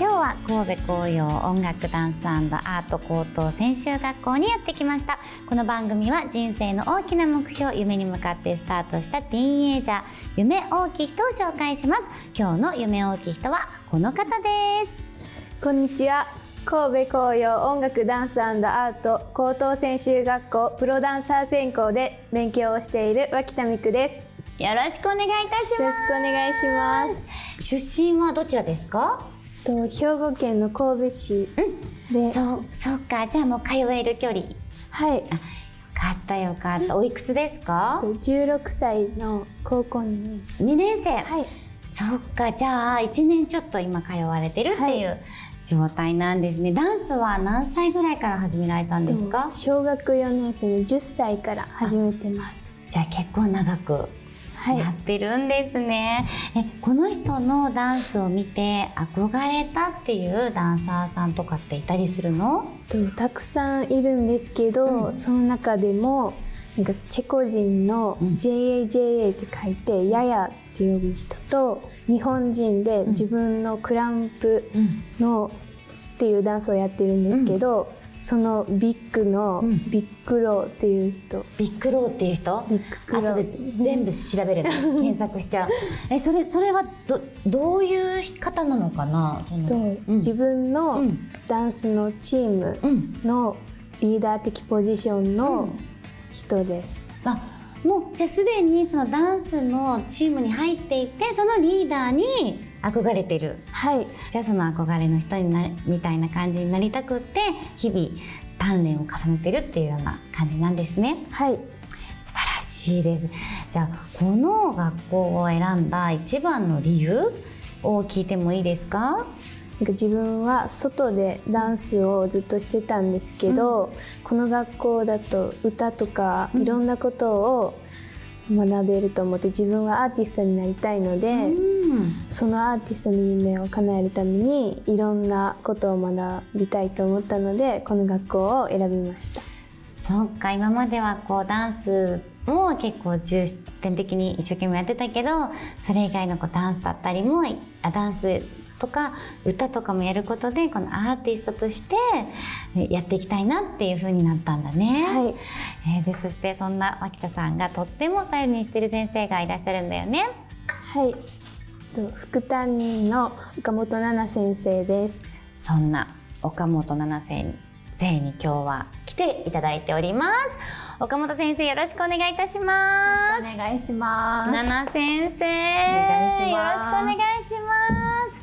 今日は神戸甲陽音楽ダンスアート高等専修学校にやってきました。この番組は人生の大きな目標夢に向かってスタートしたティーンエイジャー夢大きい人を紹介します。今日の夢大きい人はこの方です。こんにちは。神戸紅葉音楽ダンスアート高等専修学校プロダンサー専攻で勉強をしている脇田美久です。よろしくお願いいたします。よろしくお願いします。出身はどちらですか？と兵庫県の神戸市で、そうそうか。じゃあもう通える距離。はい。よかったよかった。おいくつですか？と16歳の高校2年生。2年生。はい。そっか。じゃあ1年ちょっと今通われてるっていう、状態なんですね。ダンスは何歳ぐらいから始められたんですか？小学4年生の10歳から始めてます。じゃあ結構長くはい。やってるんですね、えこの人のダンスを見て憧れたっていうダンサーさんとかっていたりするの？とたくさんいるんですけど、うん。その中でもなんかチェコ人のうん。JAJA って書いて、ややって呼ぶ人と日本人で自分のクランプうん。のっていうダンスをやってるんですけど、そのビッグのうん。ビッグローっていう人、ビッグローっていう人？ビッグロー。全部調べるの 検索しちゃう。えそれそれはどどういう方なのかな？と、うん。自分のうん。ダンスのチームうん。のリーダー的ポジションうのん。人です。あもうじゃあすでにそのダンスのチームに入っていてそのリーダーに憧れてる。はい、じゃあその憧れの人になるみたいな感じになりたくって日々鍛錬を重ねてるっていうような感じなんですね。はい、素晴らしいです。じゃあこの学校を選んだ一番の理由を聞いてもいいですか？なんか自分は外でダンスをずっとしてたんですけど、この学校だと歌とかいろんなことを学べると思って自分はアーティストになりたいので、うんそのアーティストの夢を叶えるためにいろんなことを学びたいと思ったのでこの学校を選びました。そうか今まではこうダンスも結構重点的に一生懸命やってたけどそれ以外のこうダンスだったりもあダンスとか歌とかもやることでこのアーティストとしてえやっていきたいなっていう風になったんだね。はいえーでそしてそんな脇田さんがとっても頼りにしてる先生がいらっしゃるんだよね。はいと副担任の岡本奈々先生です。そんな岡本奈々先生に今日は来ていただいております。岡本先生よろしくお願いいたします。お願いします。奈々先生よろしくお願いします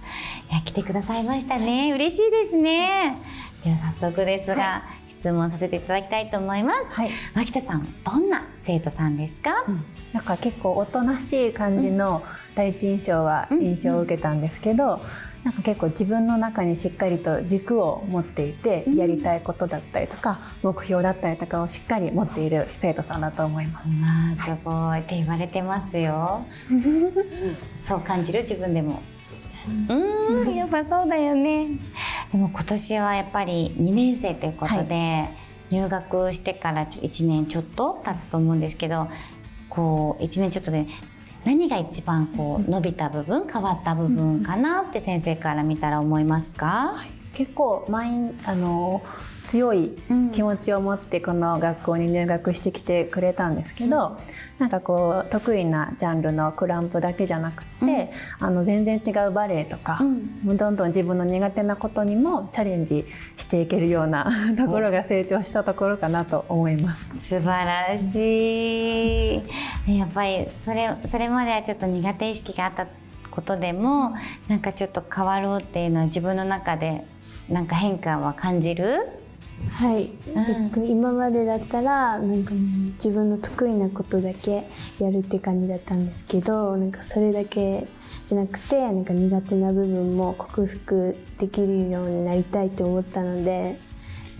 いや来てくださいましたね嬉しいですねでは早速ですが、質問させていただきたいと思います、はい。脇田さんどんな生徒さんですか、なんか結構おとなしい感じの第一印象はうん印象を受けたんですけど、なんか結構自分の中にしっかりと軸を持っていて、うん。やりたいことだったりとか目標だったりとかをしっかり持っている生徒さんだと思います。まあすごい。って言われてますよ。そう感じる自分でも。うん。やっぱそうだよねでも今年はやっぱり2年生ということで、入学してから1年ちょっと経つと思うんですけどこう1年ちょっとで何が一番こう伸びた部分変わった部分かなって先生から見たら思いますか、結構マインあの強い気持ちを持ってこの学校に入学してきてくれたんですけど、うん、なんかこう得意なジャンルのクランプだけじゃなくて、うん、あの全然違うバレエとか、うん、どんどん自分の苦手なことにもチャレンジしていけるようなところが成長したところかなと思います。素晴らしい。やっぱりそれそれまではちょっと苦手意識があったことでもなんかちょっと変わろうっていうのは自分の中でなんか変化は感じる？はい、うん、えっと、今までだったらなんか自分の得意なことだけやるって感じだったんですけどなんかそれだけじゃなくてなんか苦手な部分も克服できるようになりたいと思ったので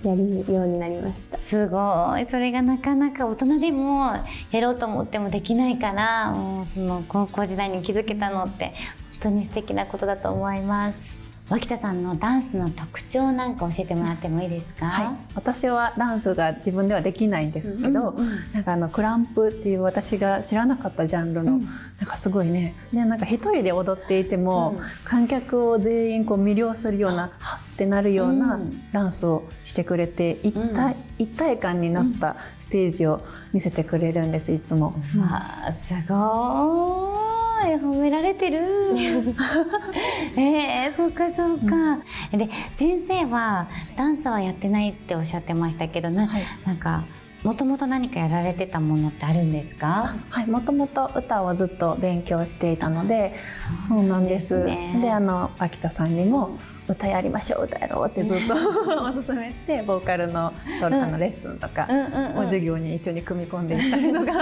やるようになりました。すごい。それがなかなか大人でもやろうと思ってもできないからもうその高校時代に気づけたのって本当に素敵なことだと思います。脇田さんのダンスの特徴なんか教えてもらってもいいですか、はい、私はダンスが自分ではできないんですけど、うんうん、なんかあのクランプっていう私が知らなかったジャンルの、うん、なんかすごいね。ねなんか一人で踊っていても、うん、観客を全員こう魅了するようなはってなるようなダンスをしてくれて一体,、一体感になったステージを見せてくれるんですいつも。わあすごいい褒められてる。えー、そうかそうか、うん、で先生はダンスはやってないっておっしゃってましたけどなはい、なんかもともと何かやられてたものってあるんですか？はいもともと歌をずっと勉強していたのでそうなんです、ね、であの秋田さんにも、歌やりましょう歌やろうってずっと おすすめしてボーカルのあのレッスンとか、う授業に一緒に組み込んでいったりとか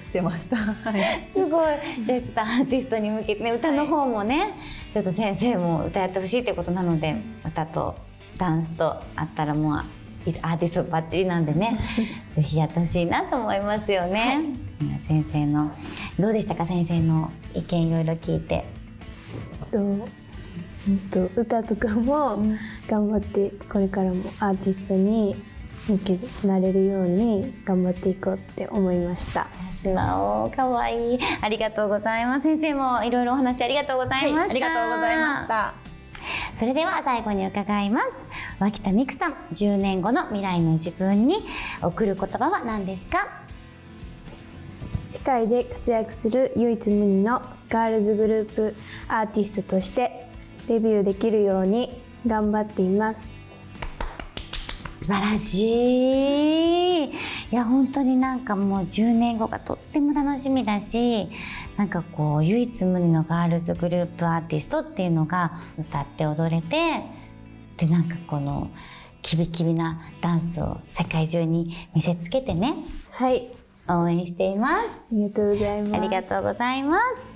してました、はい、すごい。じゃあちょっとアーティストに向けてね歌の方もね、はい、ちょっと先生も歌やってほしいってことなので歌とダンスとあったらもうアーティストバッチリなんでね ぜひやってほしいなと思いますよね、はい、先生のどうでしたか？先生の意見いろいろ聞いて。どう？と歌とかも頑張ってこれからもアーティストに向けなれるように頑張っていこうって思いました。素直かわい。いありがとうございます。先生もいろいろお話ありがとうございました、はい、ありがとうございました。それでは最後に伺います。脇田美久さん10年後の未来の自分に送る言葉は何ですか？世界で活躍する唯一無二のガールズグループアーティストとしてデビューできるように頑張っています。素晴らしい。いや本当になんかもう10年後がとっても楽しみだしなんかこう唯一無二のガールズグループアーティストっていうのが歌って踊れてでなんかこのキビキビなダンスを世界中に見せつけてね。はい。応援しています。ありがとうございます。ありがとうございます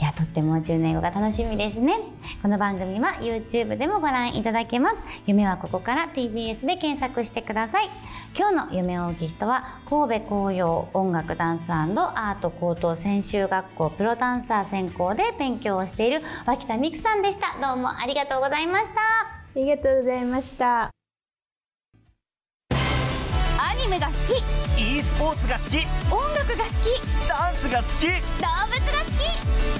いやとっても10年後が楽しみですね。この番組は YouTube でもご覧いただけます。夢はここから TBS で検索してください。今日の夢追い人は神戸・甲陽音楽ダンスアート高等専修学校プロダンサー専攻で勉強をしている脇田実空さんでした。どうもありがとうございました。ありがとうございました。アニメが好き。E スポーツが好き。音楽が好き。ダンスが好き。動物が好き。3年